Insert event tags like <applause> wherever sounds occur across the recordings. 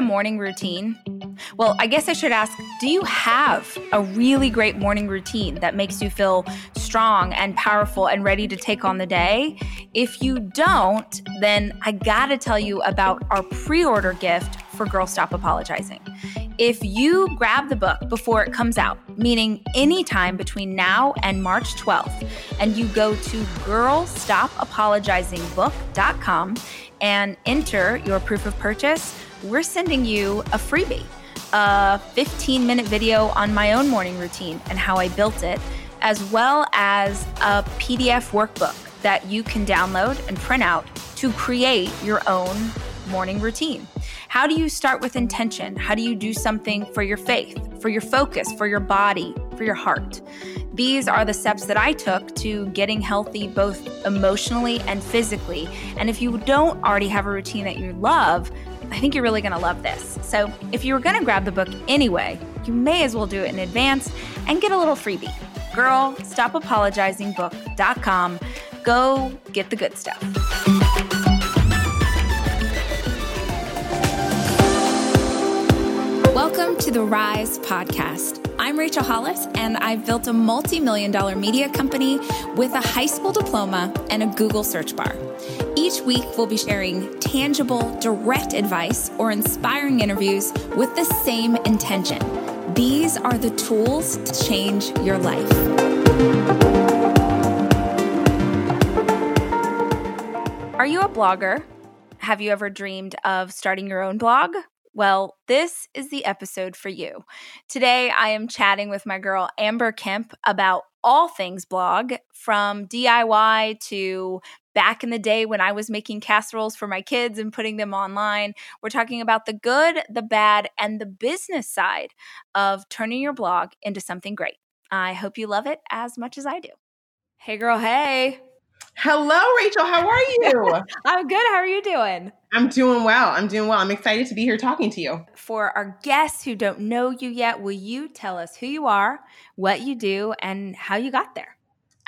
a morning routine? Well, I guess I should ask do you have a really great morning routine that makes you feel strong and powerful and ready to take on the day? If you don't, then I gotta tell you about our pre order gift for Girl Stop Apologizing. If you grab the book before it comes out, meaning anytime between now and March 12th, and you go to girlstopapologizingbook.com and enter your proof of purchase, we're sending you a freebie a 15 minute video on my own morning routine and how I built it, as well as a PDF workbook that you can download and print out to create your own morning routine. How do you start with intention? How do you do something for your faith, for your focus, for your body, for your heart? These are the steps that I took to getting healthy both emotionally and physically. And if you don't already have a routine that you love, I think you're really going to love this. So, if you were going to grab the book anyway, you may as well do it in advance and get a little freebie. Girl, stop apologizing stopapologizingbook.com. Go get the good stuff. Welcome to the Rise podcast. I'm Rachel Hollis, and I've built a multi million dollar media company with a high school diploma and a Google search bar. Each week, we'll be sharing tangible, direct advice or inspiring interviews with the same intention. These are the tools to change your life. Are you a blogger? Have you ever dreamed of starting your own blog? Well, this is the episode for you. Today, I am chatting with my girl Amber Kemp about all things blog, from DIY to back in the day when I was making casseroles for my kids and putting them online. We're talking about the good, the bad, and the business side of turning your blog into something great. I hope you love it as much as I do. Hey, girl, hey. Hello, Rachel. How are <laughs> you? I'm good. How are you doing? I'm doing well. I'm doing well. I'm excited to be here talking to you. For our guests who don't know you yet, will you tell us who you are, what you do, and how you got there?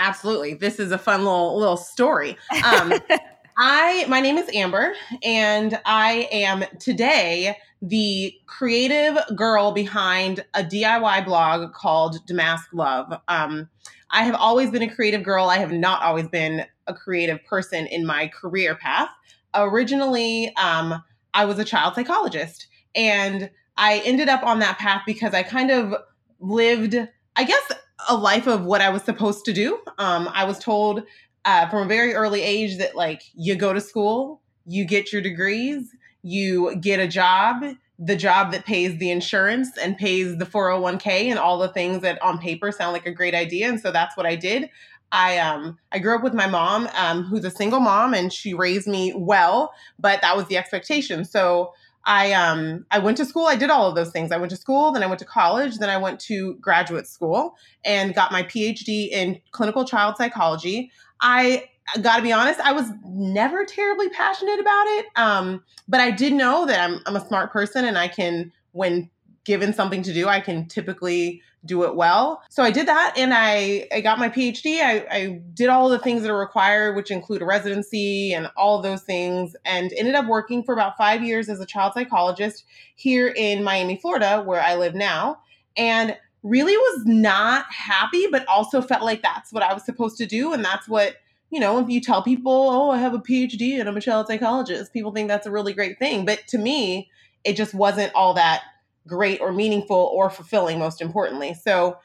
Absolutely. This is a fun little little story. Um, <laughs> I my name is Amber, and I am today the creative girl behind a DIY blog called Damask Love. Um, I have always been a creative girl. I have not always been a creative person in my career path. Originally, um, I was a child psychologist, and I ended up on that path because I kind of lived, I guess, a life of what I was supposed to do. Um, I was told uh, from a very early age that, like, you go to school, you get your degrees, you get a job, the job that pays the insurance and pays the 401k and all the things that on paper sound like a great idea and so that's what I did. I um I grew up with my mom um who's a single mom and she raised me well, but that was the expectation. So I um I went to school, I did all of those things. I went to school, then I went to college, then I went to graduate school and got my PhD in clinical child psychology. I got to be honest, I was never terribly passionate about it. Um, but I did know that I'm, I'm a smart person and I can, when given something to do, I can typically do it well. So I did that and I, I got my PhD. I, I did all the things that are required, which include a residency and all those things, and ended up working for about five years as a child psychologist here in Miami, Florida, where I live now. And really was not happy, but also felt like that's what I was supposed to do. And that's what you know, if you tell people, oh, I have a PhD and I'm a child psychologist, people think that's a really great thing. But to me, it just wasn't all that great or meaningful or fulfilling, most importantly. So,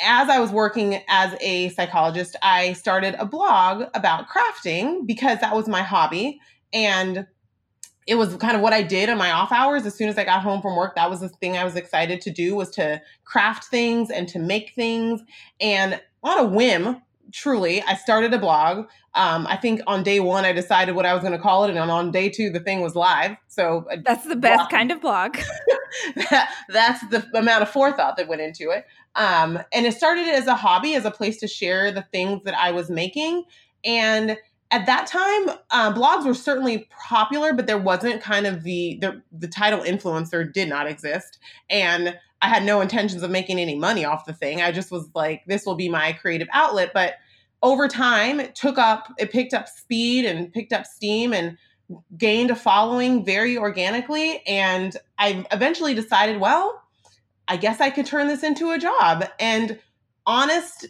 as I was working as a psychologist, I started a blog about crafting because that was my hobby. And it was kind of what I did in my off hours. As soon as I got home from work, that was the thing I was excited to do was to craft things and to make things. And on a whim, truly, I started a blog. Um, I think on day one, I decided what I was going to call it. And on day two, the thing was live. So that's the best blog. kind of blog. that, <laughs> <laughs> that's the amount of forethought that went into it. Um, and it started as a hobby, as a place to share the things that I was making. And at that time, uh, blogs were certainly popular, but there wasn't kind of the, the the title influencer did not exist, and I had no intentions of making any money off the thing. I just was like, this will be my creative outlet. But over time, it took up, it picked up speed and picked up steam and gained a following very organically. And I eventually decided, well, I guess I could turn this into a job. And honest,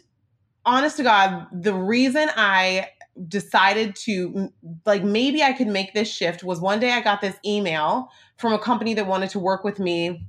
honest to God, the reason I decided to like maybe I could make this shift was one day I got this email from a company that wanted to work with me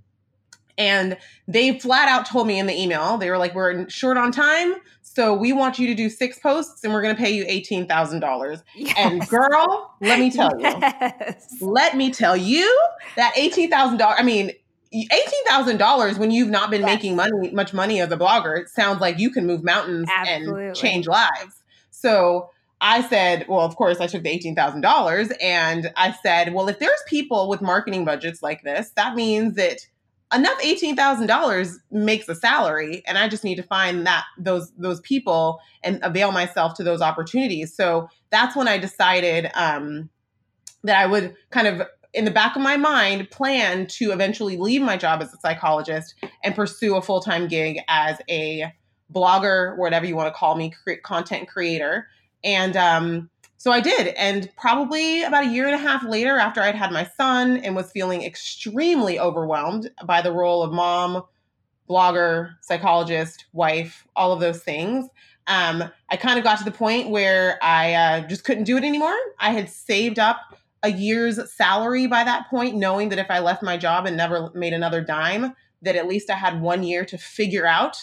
and they flat out told me in the email, they were like, We're short on time. So we want you to do six posts and we're going to pay you $18,000. Yes. And girl, let me tell yes. you, let me tell you that $18,000, I mean, $18,000 when you've not been yes. making money, much money as a blogger, it sounds like you can move mountains Absolutely. and change lives. So I said, well, of course, I took the $18,000 and I said, well, if there's people with marketing budgets like this, that means that enough $18,000 makes a salary and I just need to find that those those people and avail myself to those opportunities. So that's when I decided um, that I would kind of in the back of my mind plan to eventually leave my job as a psychologist and pursue a full-time gig as a blogger, whatever you want to call me, content creator. And um, so I did. And probably about a year and a half later, after I'd had my son and was feeling extremely overwhelmed by the role of mom, blogger, psychologist, wife, all of those things, um, I kind of got to the point where I uh, just couldn't do it anymore. I had saved up a year's salary by that point, knowing that if I left my job and never made another dime, that at least I had one year to figure out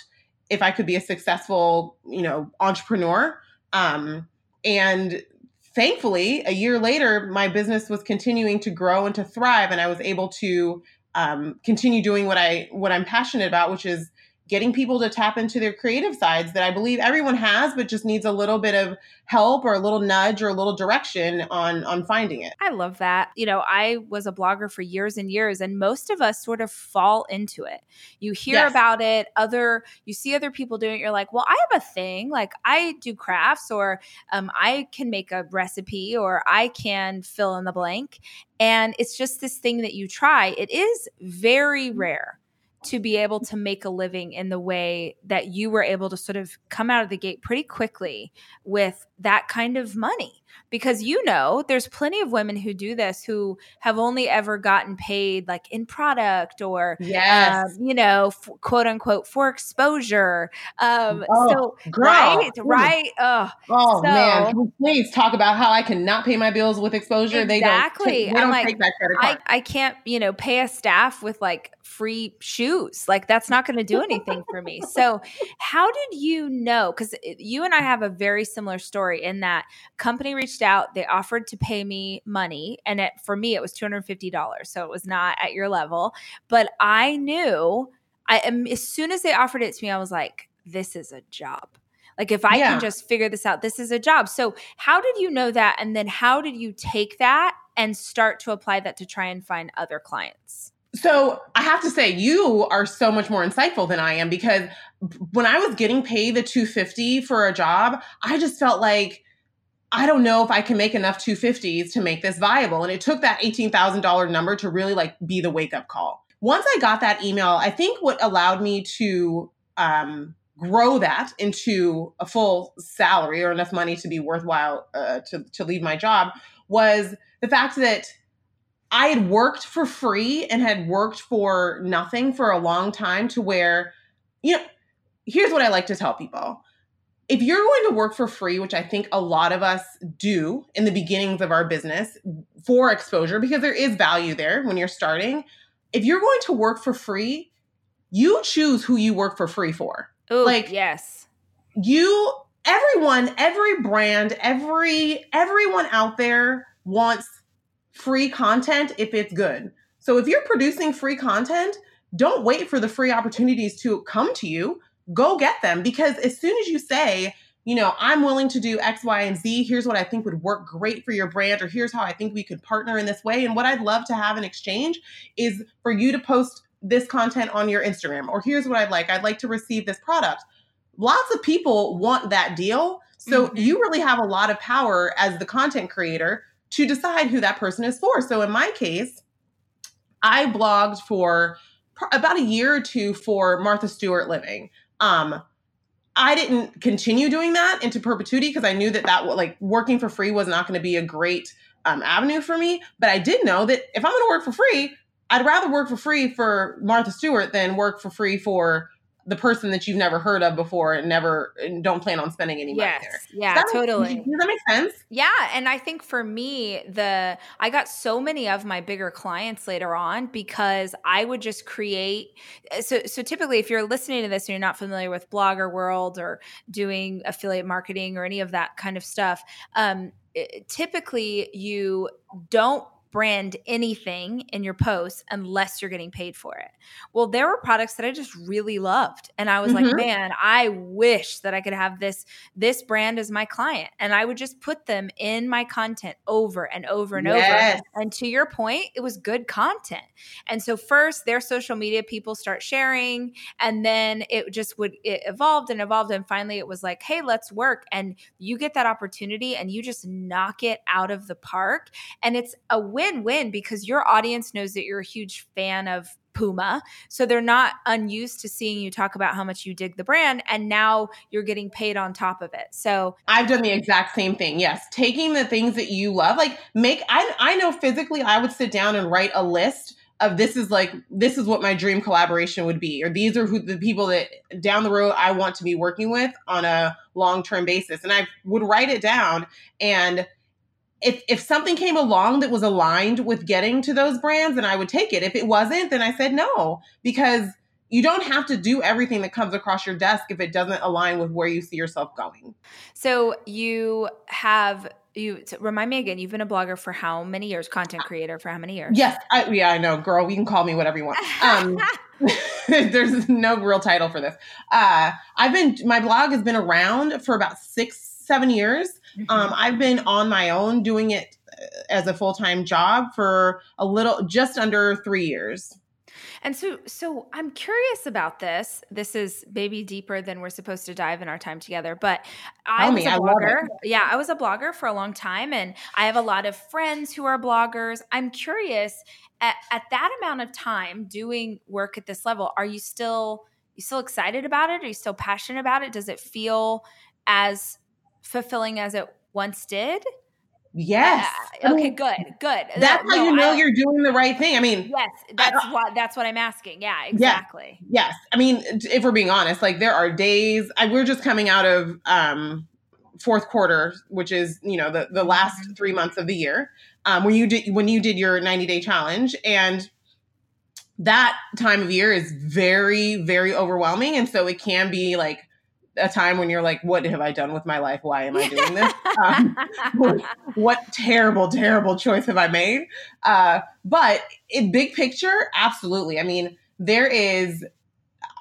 if I could be a successful, you know, entrepreneur. Um, and thankfully, a year later, my business was continuing to grow and to thrive, and I was able to um, continue doing what I what I'm passionate about, which is getting people to tap into their creative sides that I believe everyone has, but just needs a little bit of help or a little nudge or a little direction on on finding it. I love that. You know, I was a blogger for years and years, and most of us sort of fall into it. You hear yes. about it, other you see other people doing it. You're like, well, I have a thing. Like I do crafts, or um, I can make a recipe, or I can fill in the blank. And it's just this thing that you try. It is very rare to be able to make a living in the way that you were able to sort of come out of the gate pretty quickly with that kind of money because you know there's plenty of women who do this who have only ever gotten paid like in product or yes. Um, you know f- quote unquote for exposure. Um oh, so girl. right right? Oh, oh so, man. Please talk about how i cannot pay my bills with exposure? Exactly. they don't, they don't like, take that credit card. I, I can't you know pay a staff with like free shoes. Like that's not going to do anything for me. So how did you know? Because you and i have a very similar story in that company reached out. They offered to pay me money, and it, for me, it was two hundred fifty dollars. So it was not at your level, but I knew. I um, as soon as they offered it to me, I was like, "This is a job." Like if I yeah. can just figure this out, this is a job. So how did you know that? And then how did you take that and start to apply that to try and find other clients? So I have to say, you are so much more insightful than I am because when I was getting paid the 250 for a job, I just felt like I don't know if I can make enough 250s to make this viable. And it took that $18,000 number to really like be the wake up call. Once I got that email, I think what allowed me to um, grow that into a full salary or enough money to be worthwhile uh, to, to leave my job was the fact that I had worked for free and had worked for nothing for a long time to where, you know, here's what I like to tell people if you're going to work for free, which I think a lot of us do in the beginnings of our business for exposure, because there is value there when you're starting, if you're going to work for free, you choose who you work for free for. Ooh, like, yes. You, everyone, every brand, every, everyone out there wants free content if it's good. So if you're producing free content, don't wait for the free opportunities to come to you go get them because as soon as you say, you know, I'm willing to do X, Y, and Z. Here's what I think would work great for your brand, or here's how I think we could partner in this way. And what I'd love to have in exchange is for you to post this content on your Instagram, or here's what I'd like I'd like to receive this product. Lots of people want that deal. So mm-hmm. you really have a lot of power as the content creator to decide who that person is for. So in my case, I blogged for about a year or two for Martha Stewart Living. Um, I didn't continue doing that into perpetuity because I knew that that like working for free was not going to be a great um, avenue for me. But I did know that if I'm going to work for free, I'd rather work for free for Martha Stewart than work for free for the person that you've never heard of before and never and don't plan on spending any money yes. there. Yeah, totally. Make, does that make sense? Yeah, and I think for me, the I got so many of my bigger clients later on because I would just create. So, so typically, if you're listening to this and you're not familiar with Blogger World or doing affiliate marketing or any of that kind of stuff, um, typically you don't brand anything in your posts unless you're getting paid for it. Well, there were products that I just really loved and I was mm-hmm. like, man, I wish that I could have this this brand as my client and I would just put them in my content over and over and yes. over. And to your point, it was good content. And so first their social media people start sharing and then it just would it evolved and evolved and finally it was like, "Hey, let's work." And you get that opportunity and you just knock it out of the park and it's a win win win because your audience knows that you're a huge fan of Puma. So they're not unused to seeing you talk about how much you dig the brand. And now you're getting paid on top of it. So I've done the exact same thing. Yes. Taking the things that you love, like make, I, I know physically I would sit down and write a list of this is like this is what my dream collaboration would be or these are who the people that down the road I want to be working with on a long-term basis and I would write it down and if if something came along that was aligned with getting to those brands, then I would take it. If it wasn't, then I said no because you don't have to do everything that comes across your desk if it doesn't align with where you see yourself going. So you have you remind me again. You've been a blogger for how many years? Content creator for how many years? Yes, I, yeah, I know, girl. You can call me whatever you want. Um, <laughs> <laughs> there's no real title for this. Uh, I've been my blog has been around for about six, seven years. Um, mm-hmm. Um, I've been on my own doing it uh, as a full time job for a little, just under three years. And so, so I'm curious about this. This is maybe deeper than we're supposed to dive in our time together. But I Tell was me, a blogger. Yeah, I was a blogger for a long time, and I have a lot of friends who are bloggers. I'm curious at, at that amount of time doing work at this level. Are you still you still excited about it? Are you still passionate about it? Does it feel as fulfilling as it once did? Yes. Uh, okay, good, good. That's how no, you know I, you're doing the right thing. I mean, yes, that's I, what that's what I'm asking. Yeah, exactly. Yeah, yes. I mean, if we're being honest, like there are days I, we're just coming out of um fourth quarter, which is, you know, the the last mm-hmm. 3 months of the year. Um when you did when you did your 90-day challenge and that time of year is very very overwhelming and so it can be like a time when you're like, what have I done with my life? Why am I <laughs> doing this? um, what, what, terrible, terrible choice have I made? Uh, but in big picture, absolutely. I mean, there is,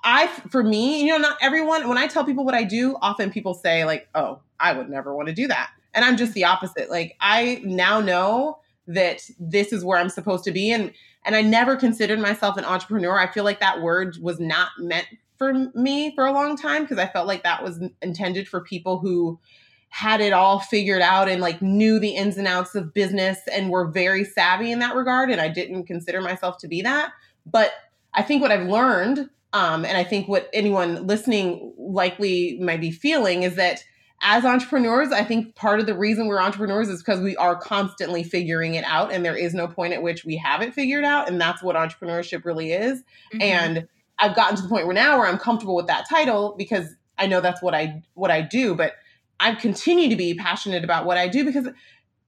I, for me, you know, not everyone, when I tell people what I do, often people say, like, oh, I would never want to do that. And I'm just the opposite. Like, I now know that this is where I'm supposed to be. And, and I never considered myself an entrepreneur. I feel like that word was not meant for me for a long time because I felt like that was intended for people who had it all figured out and like knew the ins and outs of business and were very savvy in that regard. And I didn't consider myself to be that. But I think what I've learned, um, and I think what anyone listening likely might be feeling is that as entrepreneurs, I think part of the reason we're entrepreneurs is because we are constantly figuring it out, and there is no point at which we have it figured out. And that's what entrepreneurship really is. Mm-hmm. And I've gotten to the point where now where I'm comfortable with that title because I know that's what I what I do, but I continue to be passionate about what I do because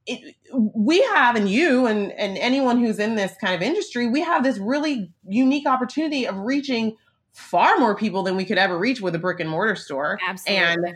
it, we have and you and and anyone who's in this kind of industry, we have this really unique opportunity of reaching far more people than we could ever reach with a brick and mortar store. Absolutely. And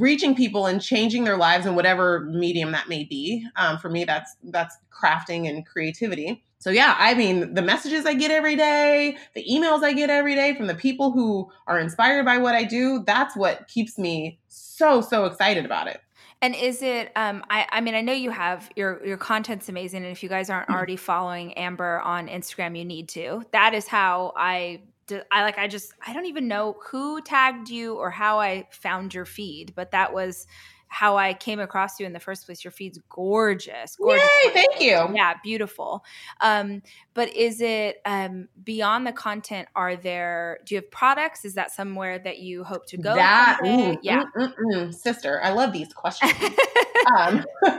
reaching people and changing their lives in whatever medium that may be. Um, for me, that's that's crafting and creativity so yeah, I mean, the messages I get every day, the emails I get every day from the people who are inspired by what I do, that's what keeps me so so excited about it. And is it? Um, I, I mean, I know you have your your content's amazing, and if you guys aren't mm-hmm. already following Amber on Instagram, you need to. That is how I I like. I just I don't even know who tagged you or how I found your feed, but that was how I came across you in the first place. Your feed's gorgeous. gorgeous Yay, gorgeous. thank you. Yeah, beautiful. Um, but is it um, beyond the content? Are there? Do you have products? Is that somewhere that you hope to go? That, yeah. mm, mm, mm. sister, I love these questions. <laughs> um, <laughs>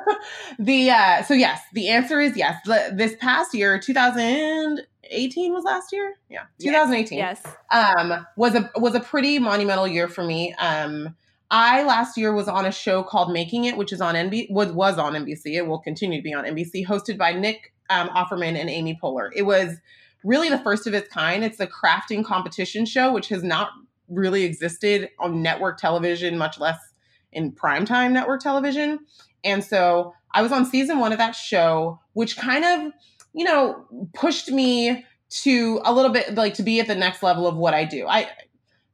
the uh, so yes, the answer is yes. This past year, 2018 was last year. Yeah, 2018. yes. um, was a was a pretty monumental year for me. Um, I last year was on a show called Making It, which is on NBC was was on NBC. It will continue to be on NBC, hosted by Nick um, Offerman and Amy Poehler. It was really the first of its kind. It's a crafting competition show, which has not really existed on network television, much less in primetime network television. And so I was on season one of that show, which kind of, you know, pushed me to a little bit like to be at the next level of what I do. I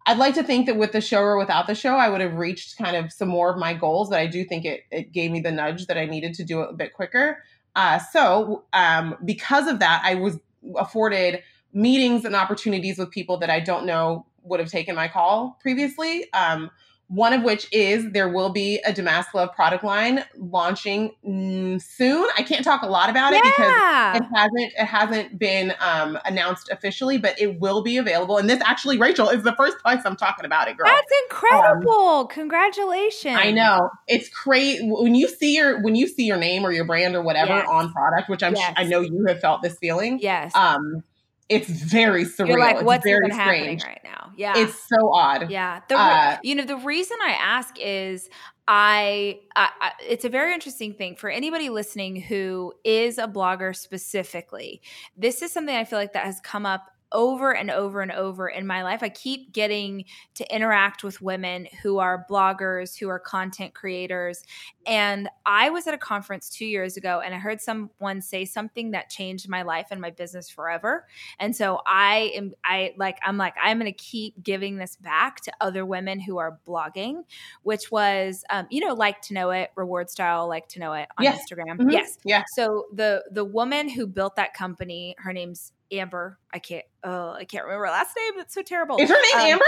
I'd like to think that with the show or without the show, I would have reached kind of some more of my goals, but I do think it it gave me the nudge that I needed to do it a bit quicker. Uh, so um, because of that, I was afforded meetings and opportunities with people that I don't know would have taken my call previously. Um, one of which is there will be a Damask Love product line launching mm, soon. I can't talk a lot about it because it hasn't it hasn't been um, announced officially, but it will be available. And this actually, Rachel, is the first place I'm talking about it, girl. That's incredible. Congratulations. I know it's crazy when you see your when you see your name or your brand or whatever Yes. on product, which I'm Yes. I know you have felt this feeling. Yes. Um, it's very surreal. You're like, it's what's very even happening strange. right now? Yeah. It's so odd. Yeah. The, Uh, you know, the reason I ask is I, I, I, it's a very interesting thing for anybody listening who is a blogger specifically. This is something I feel like that has come up over and over and over in my life. I keep getting to interact with women who are bloggers, who are content creators. And I was at a conference two years ago and I heard someone say something that changed my life and my business forever. And so I am, I like, I'm like, I'm going to keep giving this back to other women who are blogging, which was, um, you know, like to know it, reward style, like to know it on Yes. Instagram. Mhm. Yes. Yeah. So the the woman who built that company, her name's Amber. I can't. Oh, I can't remember her last name. It's so terrible. Is her name Um, Amber?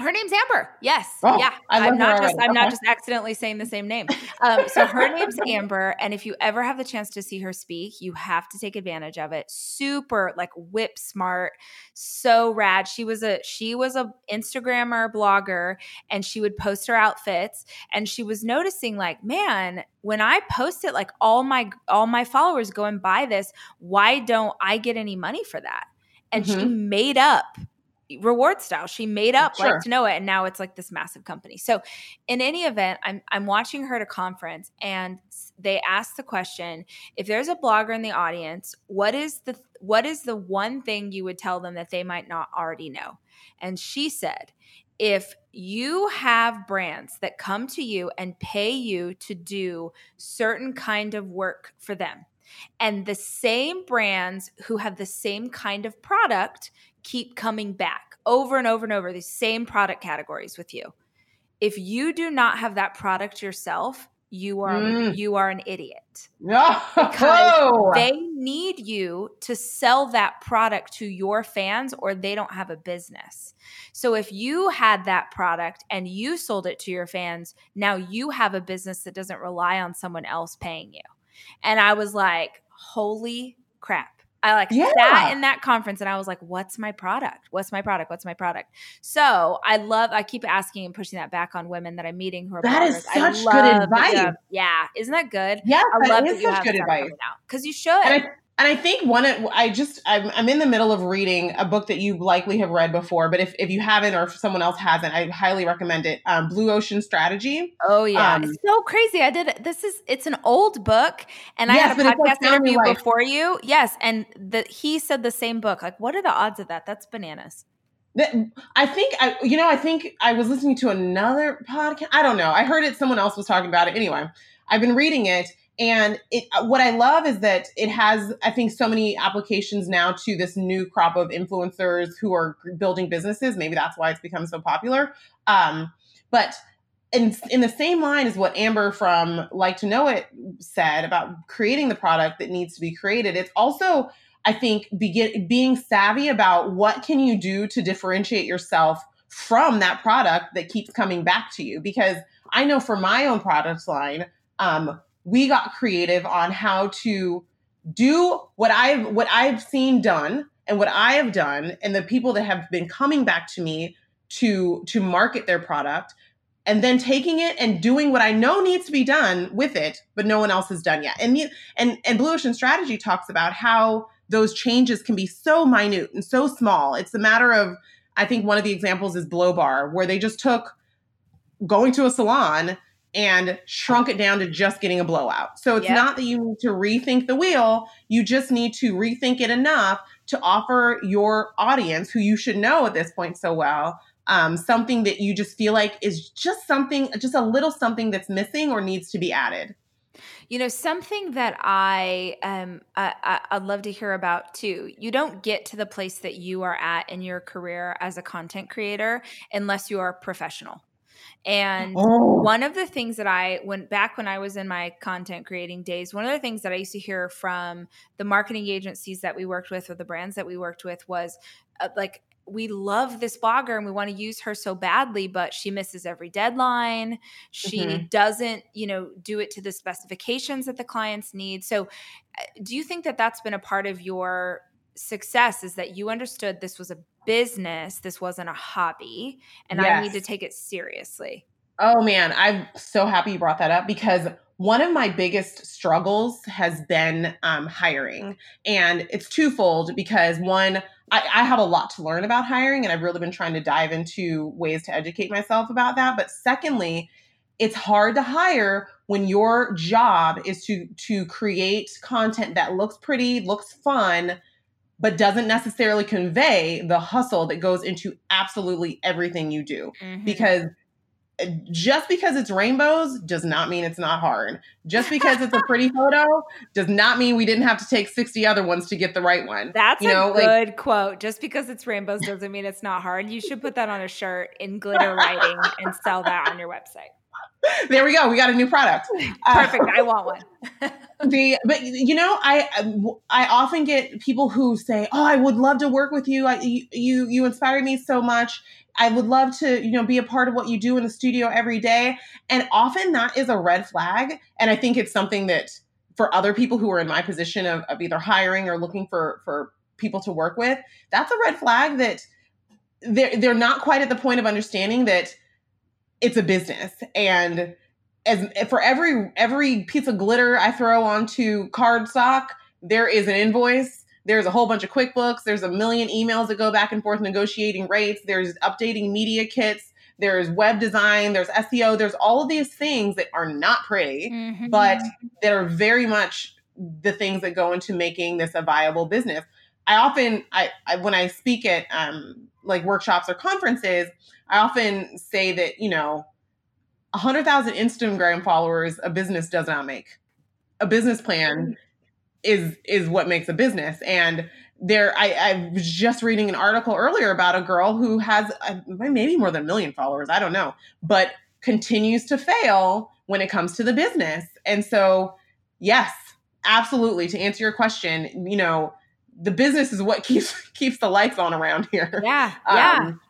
Her name's Amber. Yes. Oh, yeah. I'm not just already. I'm not just accidentally saying the same name. Um, so her name's Amber, and if you ever have the chance to see her speak, you have to take advantage of it. Super like whip smart, so rad. She was a she was a Instagrammer blogger, and she would post her outfits, and she was noticing like, man, when I post it, like all my all my followers go and buy this. Why don't I get any money for that? And she Mhm. made up reward style. She made up Sure. like to know it, and now it's like this massive company. So, in any event, I'm I'm watching her at a conference, and they asked the question: If there's a blogger in the audience, what is the what is the one thing you would tell them that they might not already know? And she said, if you have brands that come to you and pay you to do certain kind of work for them and the same brands who have the same kind of product keep coming back over and over and over these same product categories with you if you do not have that product yourself you are Mm. you are an idiot <laughs> No. because they need you to sell that product to your fans or they don't have a business. So if you had that product and you sold it to your fans, now you have a business that doesn't rely on someone else paying you. And I was like, holy crap. I like Yeah. sat in that conference and I was like, what's my product? What's my product? What's my product? So I love, I keep asking and pushing that back on women that I'm meeting who are That is bloggers. I such good advice. yeah. Isn't that good? Yeah. I love that that is you such have good advice. because you should. And I and I think one of I just I'm I'm in the middle of reading a book that you likely have read before, but if if you haven't or if someone else hasn't, I highly recommend it. Um, Blue Ocean Strategy. oh yeah, um, it's so crazy. I did. This is it's an old book, and I Yes, had a it's like podcast interview before you. Yes, and the he said the same book. Like, what are the odds of that? That's bananas. I think I you know I think I was listening to another podcast. I don't know. I heard it. Someone else was talking about it. Anyway, I've been reading it, and it. What I love is that it has I think so many applications now to this new crop of influencers who are building businesses. Maybe that's why it's become so popular. Um, but in in the same line as what Amber from Like to Know It said about creating the product that needs to be created, it's also I think begin being savvy about what can you do to differentiate yourself from that product that keeps coming back to you because I know for my own product line, um, we got creative on how to do what I've what I've seen done and what I have done, and the people that have been coming back to me to to market their product and then taking it and doing what I know needs to be done with it, but no one else has done yet. And and and Blue Ocean Strategy talks about how those changes can be so minute and so small. It's a matter of I think one of the examples is Blow Bar, where they just took going to a salon and shrunk it down to just getting a blowout. So it's yep. not that you need to rethink the wheel, you just need to rethink it enough to offer your audience, who you should know at this point so well, um, something that you just feel like is just something, just a little something that's missing or needs to be added. You know, something that I um I, I'd love to hear about too. You don't get to the place that you are at in your career as a content creator unless you are professional. And oh. one of the things that I went back when I was in my content creating days, one of the things that I used to hear from the marketing agencies that we worked with or the brands that we worked with was uh, like we love this blogger and we want to use her so badly but she misses every deadline she mm-hmm. doesn't you know do it to the specifications that the clients need so uh, do you think that that's been a part of your success is that you understood this was a business this wasn't a hobby and yes. i need to take it seriously oh man i'm so happy you brought that up because one of my biggest struggles has been um, hiring and it's twofold because one I, I, have a lot to learn about hiring, and I've really been trying to dive into ways to educate myself about that. But secondly, it's hard to hire when your job is to to create content that looks pretty, looks fun, but doesn't necessarily convey the hustle that goes into absolutely everything you do. Mm-hmm. Because just because it's rainbows does not mean it's not hard. Just because it's a <laughs> pretty photo does not mean we didn't have to take 60 other ones to get the right one. That's you know, a good like, quote. Just because it's rainbows doesn't mean it's not hard. You should put that on a shirt in glitter writing and sell that on your website. <laughs> There we go. We got a new product. <laughs> Perfect. Uh, I want one. <laughs> the but you know I I often get people who say, "Oh, I would love to work with you. I, you you inspire me so much." I would love to, you know, be a part of what you do in the studio every day. And often that is a red flag. And I think it's something that for other people who are in my position of, of either hiring or looking for for people to work with, that's a red flag that they're they're not quite at the point of understanding that it's a business. And as for every every piece of glitter I throw onto cardstock, there is an invoice there's a whole bunch of QuickBooks. There's a million emails that go back and forth negotiating rates. There's updating media kits. There's web design. There's SEO. There's all of these things that are not pretty, mm-hmm. but that are very much the things that go into making this a viable business. I often, I, I when I speak at um, like workshops or conferences, I often say that you know, a hundred thousand Instagram followers a business does not make. A business plan is is what makes a business. And there I, I was just reading an article earlier about a girl who has uh, maybe more than a million followers i don't know but continues to fail when it comes to the business. And so yes absolutely to answer your question you know the business is what <laughs> keeps keeps the lights on around here yeah yeah um,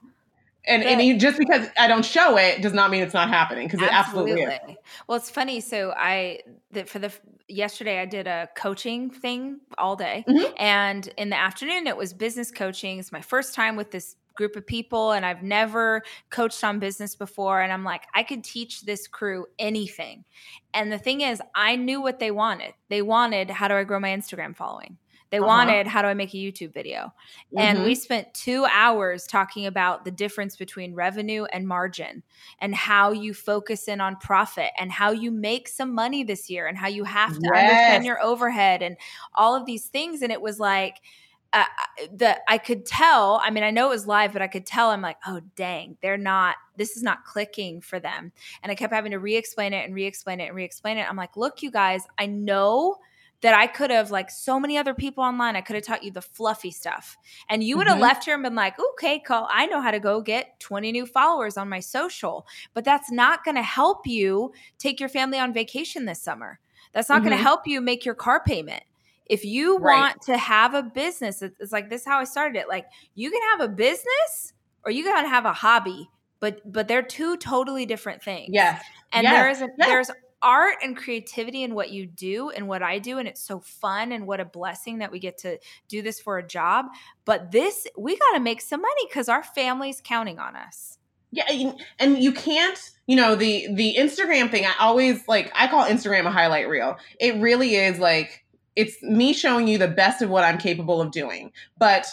and, and he, just because I don't show it does not mean it's not happening because it absolutely is. Well, it's funny. So I that for the yesterday I did a coaching thing all day, mm-hmm. and in the afternoon it was business coaching. It's my first time with this group of people and I've never coached on business before and I'm like I could teach this crew anything. And the thing is I knew what they wanted. They wanted how do I grow my Instagram following? They uh-huh. wanted how do I make a YouTube video? Mm-hmm. And we spent two hours talking about the difference between revenue and margin and how you focus in on profit and how you make some money this year and how you have to yes. understand your overhead and all of these things. And it was like, uh, the I could tell. I mean, I know it was live, but I could tell. I'm like, oh dang, they're not. This is not clicking for them. And I kept having to re-explain it and re-explain it and re-explain it. I'm like, look, you guys, I know that I could have, like so many other people online, I could have taught you the fluffy stuff. And you would have mm-hmm. left here and been like, okay, cool. I know how to go get 20 new followers on my social. But that's not going to help you take your family on vacation this summer. That's not mm-hmm. going to help you make your car payment. If you right. want to have a business, it's like this how I started it. Like you can have a business or you can have a hobby but but they're two totally different things. Yes. And yes. there is a, yes. there's art and creativity and what you do and what I do and it's so fun and what a blessing that we get to do this for a job. But this we got to make some money cuz our family's counting on us. Yeah, and you can't, you know, the the Instagram thing. I always like I call Instagram a highlight reel. It really is like it's me showing you the best of what I'm capable of doing. But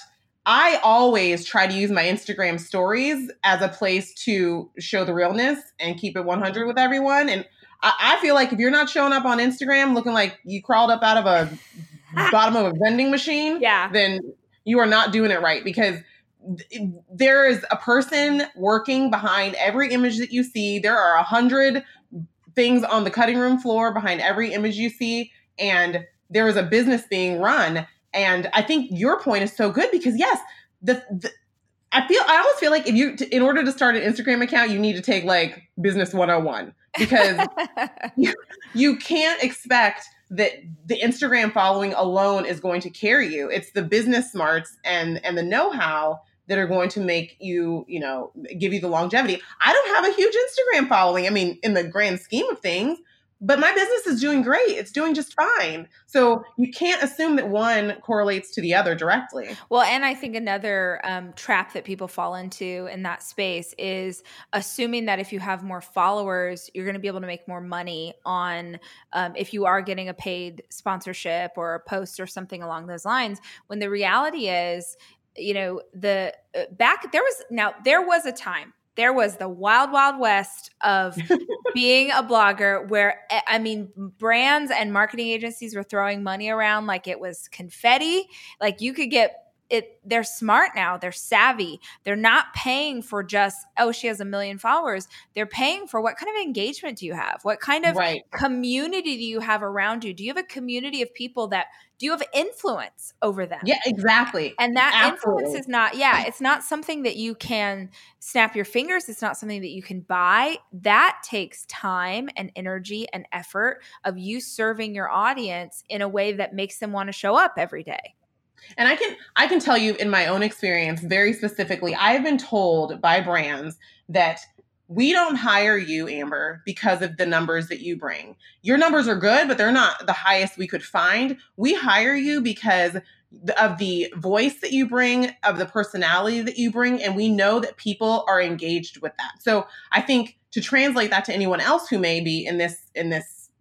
I always try to use my Instagram stories as a place to show the realness and keep it 100 with everyone. And I, I feel like if you're not showing up on Instagram looking like you crawled up out of a <laughs> bottom of a vending machine, yeah. then you are not doing it right because there is a person working behind every image that you see. There are a hundred things on the cutting room floor behind every image you see, and there is a business being run. And I think your point is so good because yes, the, the I feel I almost feel like if you in order to start an Instagram account, you need to take like business 101 because <laughs> you, you can't expect that the Instagram following alone is going to carry you. It's the business smarts and and the know-how that are going to make you, you know, give you the longevity. I don't have a huge Instagram following. I mean, in the grand scheme of things, but my business is doing great. It's doing just fine. So you can't assume that one correlates to the other directly. Well, and I think another um, trap that people fall into in that space is assuming that if you have more followers, you're going to be able to make more money on um, if you are getting a paid sponsorship or a post or something along those lines. When the reality is, you know the uh, back there was now there was a time there was the wild wild west of <laughs> being a blogger where eh, i mean brands and marketing agencies were throwing money around like it was confetti. Like you could get it they're smart now they're savvy they're not paying for just oh she has a million followers. They're paying for what kind of engagement do you have? What kind of right. community do you have around you? Do you have a community of people that do you have influence over them? Yeah exactly. And that Absolutely. influence is not yeah it's not something that you can snap your fingers it's not something that you can buy. That takes time and energy and effort of you serving your audience in a way that makes them want to show up every day and I can I can tell you in my own experience very specifically, I've been told by brands that we don't hire you, Amber, because of the numbers that you bring. Your numbers are good, but they're not the highest we could find. We hire you because of the voice that you bring, of the personality that you bring, and we know that people are engaged with that. So I think to translate that to anyone else who may be in this in this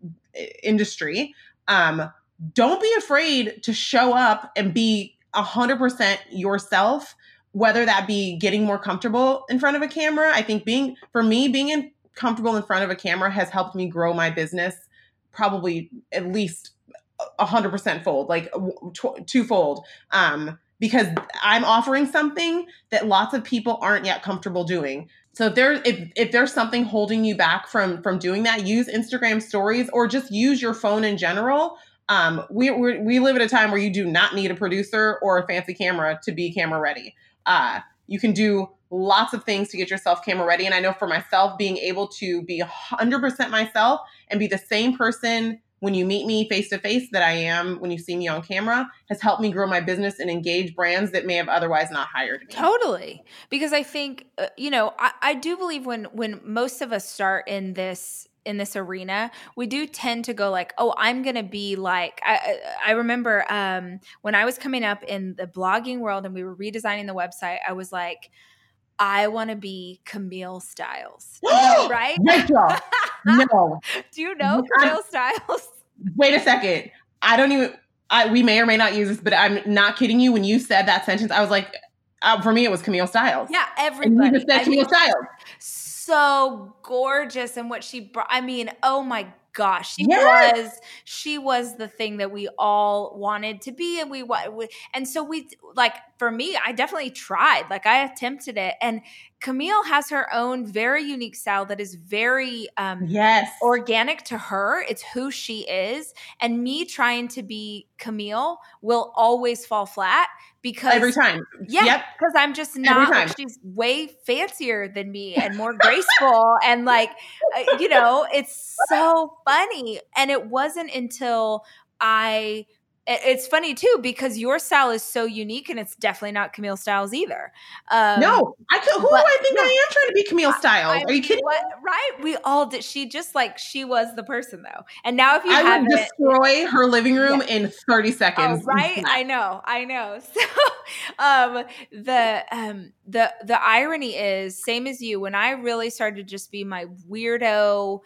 industry, um, don't be afraid to show up and be 100% yourself whether that be getting more comfortable in front of a camera. I think being for me being in, comfortable in front of a camera has helped me grow my business probably at least 100% fold like tw- twofold. Um, because i'm offering something that lots of people aren't yet comfortable doing. So if there's if, if there's something holding you back from from doing that use instagram stories or just use your phone in general um, we, we live at a time where you do not need a producer or a fancy camera to be camera ready. Uh, you can do lots of things to get yourself camera ready. And I know for myself, being able to be 100% myself and be the same person when you meet me face to face that I am when you see me on camera has helped me grow my business and engage brands that may have otherwise not hired me. Totally. Because I think, uh, you know, I, I do believe when when most of us start in this in this arena, we do tend to go like, "Oh, I'm going to be like." I, I remember um, when I was coming up in the blogging world and we were redesigning the website. I was like, "I want to be Camille Styles," <gasps> right? Rachel, no. <laughs> Do you know Camille Styles? Wait a second. I don't even. I, we may or may not use this, but I'm not kidding you. When you said that sentence, I was like, uh, for me, it was Camille Styles. Yeah, everybody. And you just said I Camille mean, Styles so gorgeous and what she brought. I mean, oh my gosh, she yes. was she was the thing that we all wanted to be, and we and so we like for me, I definitely tried. Like I attempted it, and Camille has her own very unique style that is very um, yes organic to her. It's who she is, and me trying to be Camille will always fall flat because every time, yeah, because yep. I'm just not. Like, she's way fancier than me and more graceful, <laughs> and like uh, you know, it's so funny. And it wasn't until I it's funny too because your style is so unique and it's definitely not Camille Styles either. Um, no, I who but, do I think no, I am trying to be Camille Styles? I, Are you kidding? What, right? We all did. She just like she was the person though. And now if you I have would destroy her living room yeah. in 30 seconds. Oh, <laughs> right? I know. I know. <laughs> So um the um the the irony is same as you when I really started to just be my weirdo,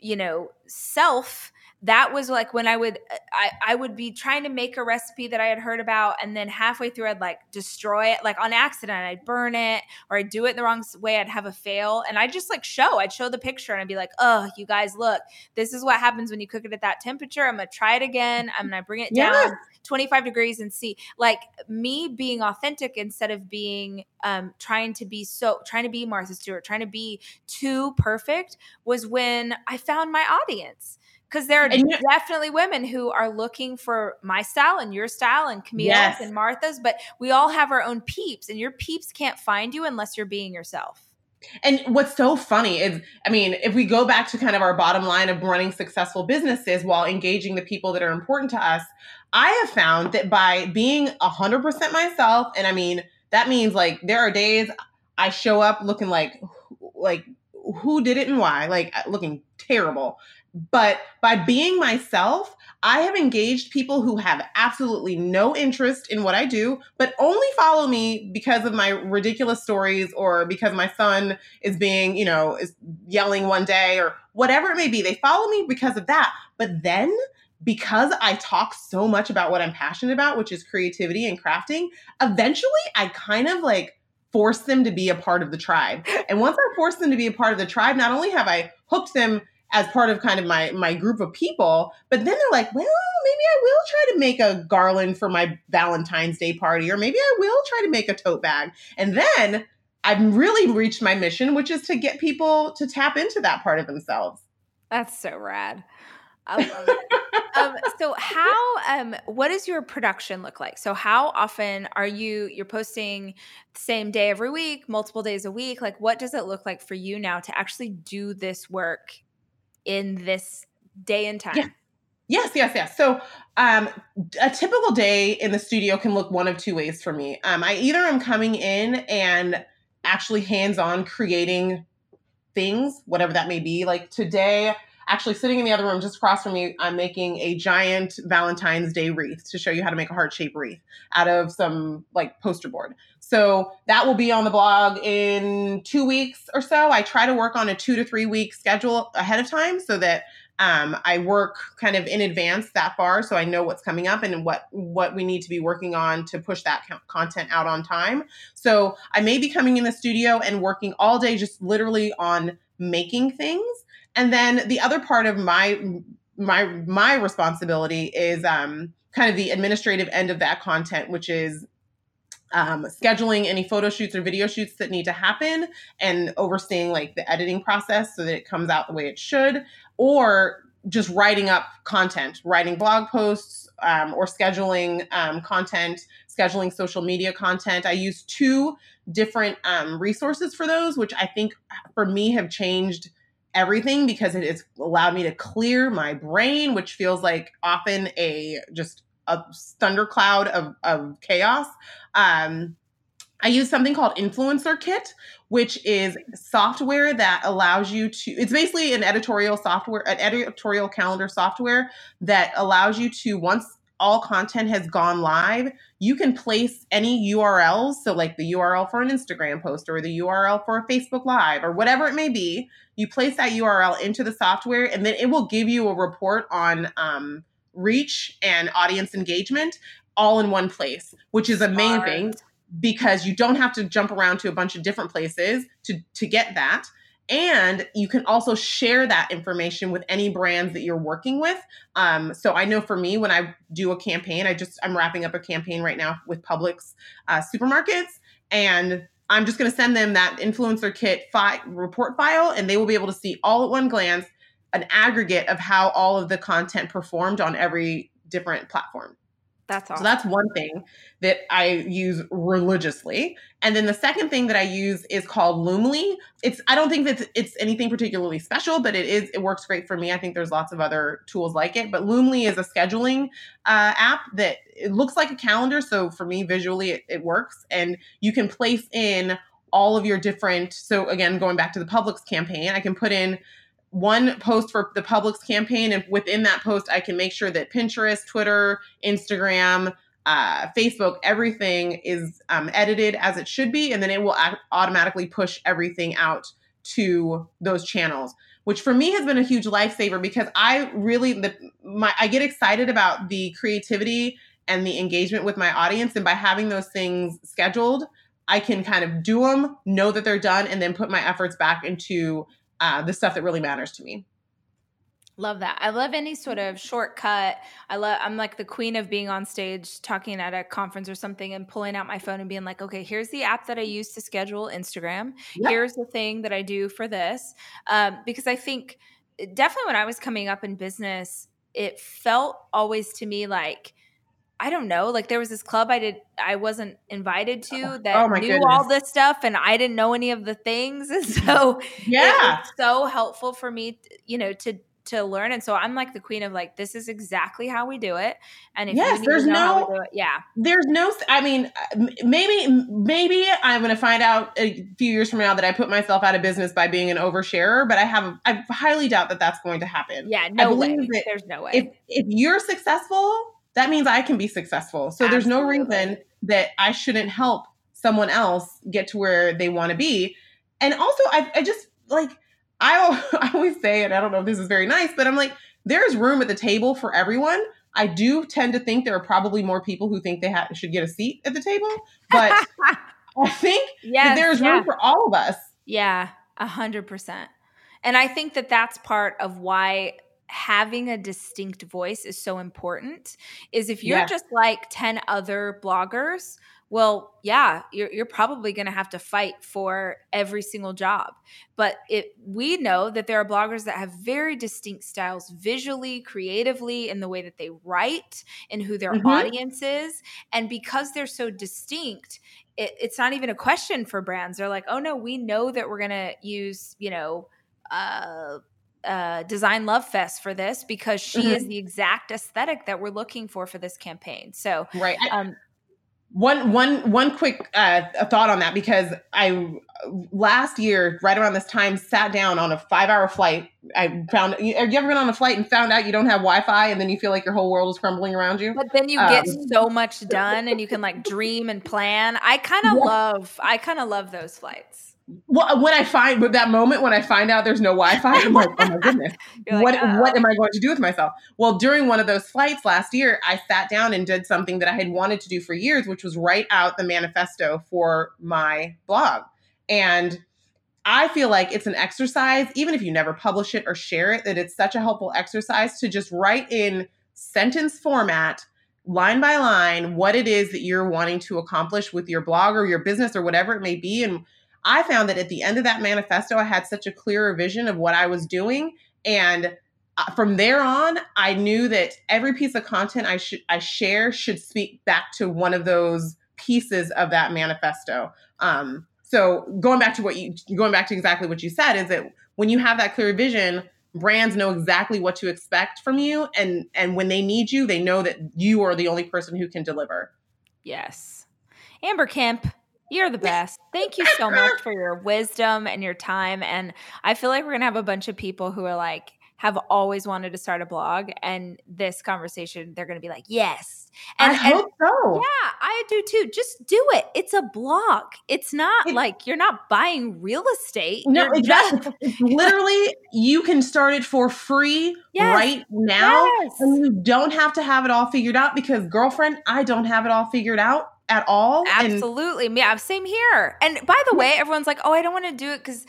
you know, self that was like when I would uh, I, I would be trying to make a recipe that I had heard about and then halfway through I'd like destroy it like on accident I'd burn it or I'd do it the wrong way I'd have a fail and I'd just like show I'd show the picture and I'd be like oh you guys look this is what happens when you cook it at that temperature I'm gonna try it again I'm gonna bring it down 25 degrees and see. Like me being authentic instead of being um trying to be so trying to be Martha Stewart trying to be too perfect was when I found my audience because there are and definitely women who are looking for my style and your style and Camille's yes. and Martha's, but we all have our own peeps, and your peeps can't find you unless you're being yourself. And what's so funny is, I mean, if we go back to kind of our bottom line of running successful businesses while engaging the people that are important to us, I have found that by being 100% myself, and I mean, that means like there are days I show up looking like, like, who did it and why, like looking terrible. But by being myself, I have engaged people who have absolutely no interest in what I do, but only follow me because of my ridiculous stories or because my son is being, you know, is yelling one day or whatever it may be. They follow me because of that. But then because I talk so much about what I'm passionate about, which is creativity and crafting, eventually I kind of like force them to be a part of the tribe. And once I force them to be a part of the tribe, not only have I hooked them as part of kind of my my group of people but then they're like well maybe i will try to make a garland for my valentine's day party or maybe i will try to make a tote bag. And then i've really reached my mission which is to get people to tap into that part of themselves. That's so rad. I love it. <laughs> um, so how um what does your production look like? So how often are you you're posting the same day every week multiple days a week? Like what does it look like for you now to actually do this work in this day and time. Yeah. Yes, yes, yes. So, um, a typical day in the studio can look one of two ways for me. Um, I either am coming in and actually hands on creating things, whatever that may be. Like today, actually sitting in the other room just across from me, I'm making a giant Valentine's Day wreath to show you how to make a heart shaped wreath out of some like poster board. So that will be on the blog in two weeks or so. I try to work on a two to three week schedule ahead of time so that um, I work kind of in advance that far, so I know what's coming up and what what we need to be working on to push that co- content out on time. So I may be coming in the studio and working all day, just literally on making things, and then the other part of my my my responsibility is um, kind of the administrative end of that content, which is um, scheduling any photo shoots or video shoots that need to happen and overseeing like the editing process so that it comes out the way it should or just writing up content writing blog posts um, or scheduling um, content scheduling social media content. I use two different um, resources for those which i think for me have changed everything because it has allowed me to clear my brain which feels like often a just a thundercloud of, of chaos. Um, I use something called Influencer Kit, which is software that allows you to, it's basically an editorial software, an editorial calendar software that allows you to, once all content has gone live, you can place any URLs. So, like the URL for an Instagram post or the URL for a Facebook Live or whatever it may be, you place that URL into the software and then it will give you a report on, um, reach and audience engagement all in one place, which is amazing Smart. because you don't have to jump around to a bunch of different places to to get that. And you can also share that information with any brands that you're working with. Um, so I know for me, when I do a campaign, I just I'm wrapping up a campaign right now with Publix uh, supermarkets, and I'm just going to send them that influencer kit fi- report file, and they will be able to see all at one glance an aggregate of how all of the content performed on every different platform. That's awesome. So that's one thing that I use religiously. And then the second thing that I use is called Loomly. It's I don't think that it's anything particularly special, but it is it works great for me. I think there's lots of other tools like it, but Loomly is a scheduling uh, app that it looks like a calendar. So for me, visually, it, it works, and you can place in all of your different. So again, going back to the Publix campaign, I can put in one post for the Publix campaign, and within that post, I can make sure that Pinterest, Twitter, Instagram, uh, Facebook, everything is um, edited as it should be, and then it will automatically push everything out to those channels. Which for me has been a huge lifesaver because I really the my I get excited about the creativity and the engagement with my audience, and by having those things scheduled, I can kind of do them, know that they're done, and then put my efforts back into uh, the stuff that really matters to me. Love that. I love any sort of shortcut. I love I'm like the queen of being on stage talking at a conference or something and pulling out my phone and being like, "Okay, here's the app that I use to schedule Instagram. Yep. Here's the thing that I do for this." Um, because I think definitely when I was coming up in business, it felt always to me like I don't know. Like there was this club I did I wasn't invited to oh, that oh knew goodness. all this stuff and I didn't know any of the things. <laughs> And so yeah, so helpful for me, you know, to to learn. And so I'm like the queen of like, this is exactly how we do it. And if yes, there's no, it, yeah, there's no, I mean, uh, maybe, maybe I'm going to find out a few years from now that I put myself out of business by being an oversharer, but I have, I highly doubt that that's going to happen. Yeah. No way. There's no way. If, if you're successful, that means I can be successful. So Absolutely. there's no reason that I shouldn't help someone else get to where they want to be. And also, I, I just like, I, <laughs> I always say, and I don't know if this is very nice, but I'm like, there's room at the table for everyone. I do tend to think there are probably more people who think they ha- should get a seat at the table, but <laughs> I think yes, there's yeah. room for all of us. Yeah, a hundred percent. And I think that that's part of why having a distinct voice is so important is if you're just like 10 other bloggers well yeah you're, you're probably going to have to fight for every single job. But it we know that there are bloggers that have very distinct styles visually creatively in the way that they write and who their mm-hmm. audience is and because they're so distinct it, it's not even a question for brands. They're like oh no we know that we're going to use you know uh, uh, Design Love Fest for this because she mm-hmm. is the exact aesthetic that we're looking for for this campaign. So, right. Um, one one one quick uh, thought on that because I last year right around this time sat down on a five hour flight. I found have you ever been on a flight and found out you don't have Wi Fi and then you feel like your whole world is crumbling around you? But then you um, get so much done and you can like dream and plan. I kind of <laughs> yeah. love I kind of love those flights well, when I find with that moment when I find out there's no Wi-Fi, I'm like, oh my goodness, <laughs> like, what oh. what am I going to do with myself? Well, during one of those flights last year, I sat down and did something that I had wanted to do for years, which was write out the manifesto for my blog. And I feel like it's an exercise, even if you never publish it or share it, that it's such a helpful exercise to just write in sentence format line by line what it is that you're wanting to accomplish with your blog or your business or whatever it may be and I found that at the end of that manifesto, I had such a clearer vision of what I was doing. And uh, from there on, I knew that every piece of content I should I share should speak back to one of those pieces of that manifesto. Um, so going back to what you going back to exactly what you said is that when you have that clear vision, brands know exactly what to expect from you, and and when they need you, they know that you are the only person who can deliver. Yes, Amber Kemp, you're the best. Thank you so much for your wisdom and your time. And I feel like we're going to have a bunch of people who are like, have always wanted to start a blog and this conversation they're going to be like yes. And i hope and, so. Yeah i do too. Just do it. It's a blog. It's not it, like you're not buying real estate. No exactly. just- literally you can start it for free yes, right now yes. and you don't have to have it all figured out because girlfriend i don't have it all figured out at all. Absolutely. And- yeah, same here. And by the way, everyone's like, "Oh, I don't want to do it cuz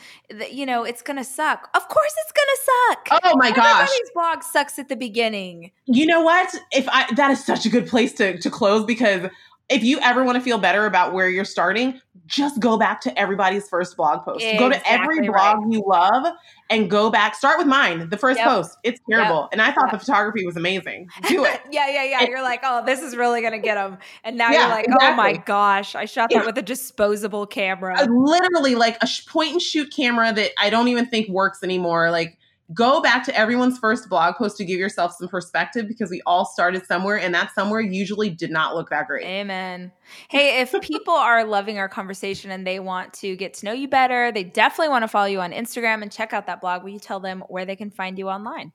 you know, it's going to suck." Of course it's going to suck. Oh my gosh. Everybody's blog sucks at the beginning. You know what? If I that is such a good place to to close because if you ever want to feel better about where you're starting, just go back to everybody's first blog post. Exactly go to every blog right. you love and go back. Start with mine, the first yep. post. It's terrible. Yep. And I thought yep. the photography was amazing. Do it. <laughs> yeah, yeah, yeah. You're like, oh, this is really going to get them. And now yeah, you're like, exactly. oh my gosh, I shot that yeah. with a disposable camera. Uh, literally like a point and shoot camera that I don't even think works anymore. Like, go back to everyone's first blog post to give yourself some perspective because we all started somewhere and that somewhere usually did not look that great. Amen. Hey, if people are loving our conversation and they want to get to know you better, they definitely want to follow you on Instagram and check out that blog. Will you tell them where they can find you online?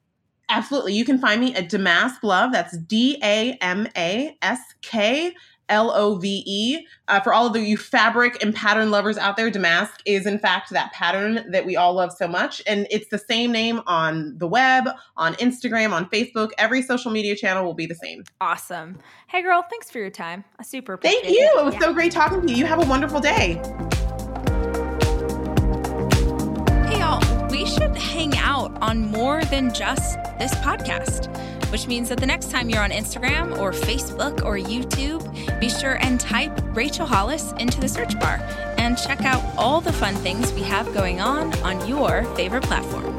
Absolutely. You can find me at Damask Love. That's D A M A S K L O V E. Uh, for all of you fabric and pattern lovers out there, Damask is in fact that pattern that we all love so much. And it's the same name on the web, on Instagram, on Facebook. Every social media channel will be the same. Awesome. Hey, girl, thanks for your time. I super Thank you. It, it was yeah. so great talking to you. You have a wonderful day. Hey, y'all, we should hang out on more than just this podcast which means that the next time you're on Instagram or Facebook or YouTube, be sure and type Rachel Hollis into the search bar and check out all the fun things we have going on on your favorite platform.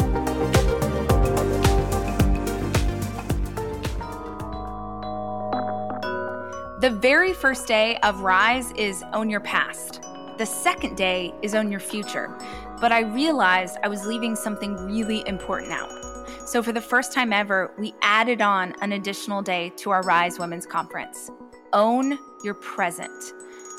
The very first day of Rise is Own Your Past. The second day is Own Your Future. But I realized I was leaving something really important out. So, for the first time ever, we added on an additional day to our Rise Women's Conference. Own your present.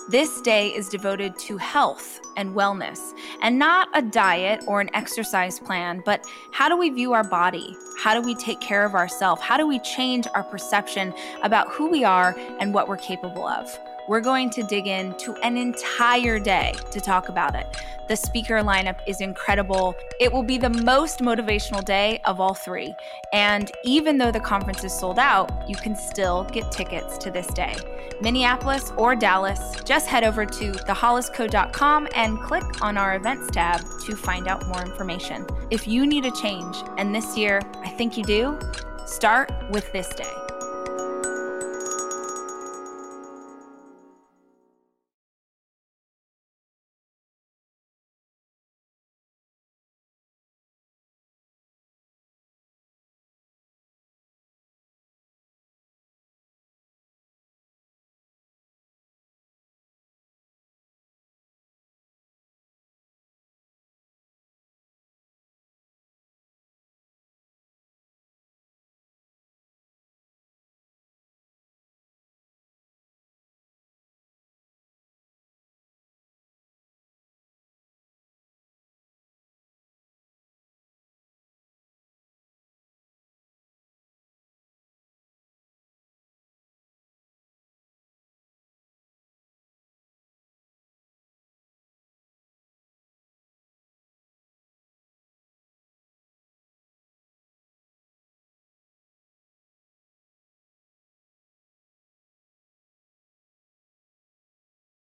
This day is devoted to health and wellness, and not a diet or an exercise plan, but how do we view our body? How do we take care of ourselves? How do we change our perception about who we are and what we're capable of? We're going to dig into an entire day to talk about it. The speaker lineup is incredible. It will be the most motivational day of all three. And even though the conference is sold out, you can still get tickets to this day. Minneapolis or Dallas, just head over to thehollisco.com and click on our events tab to find out more information. If you need a change, and this year I think you do, start with this day.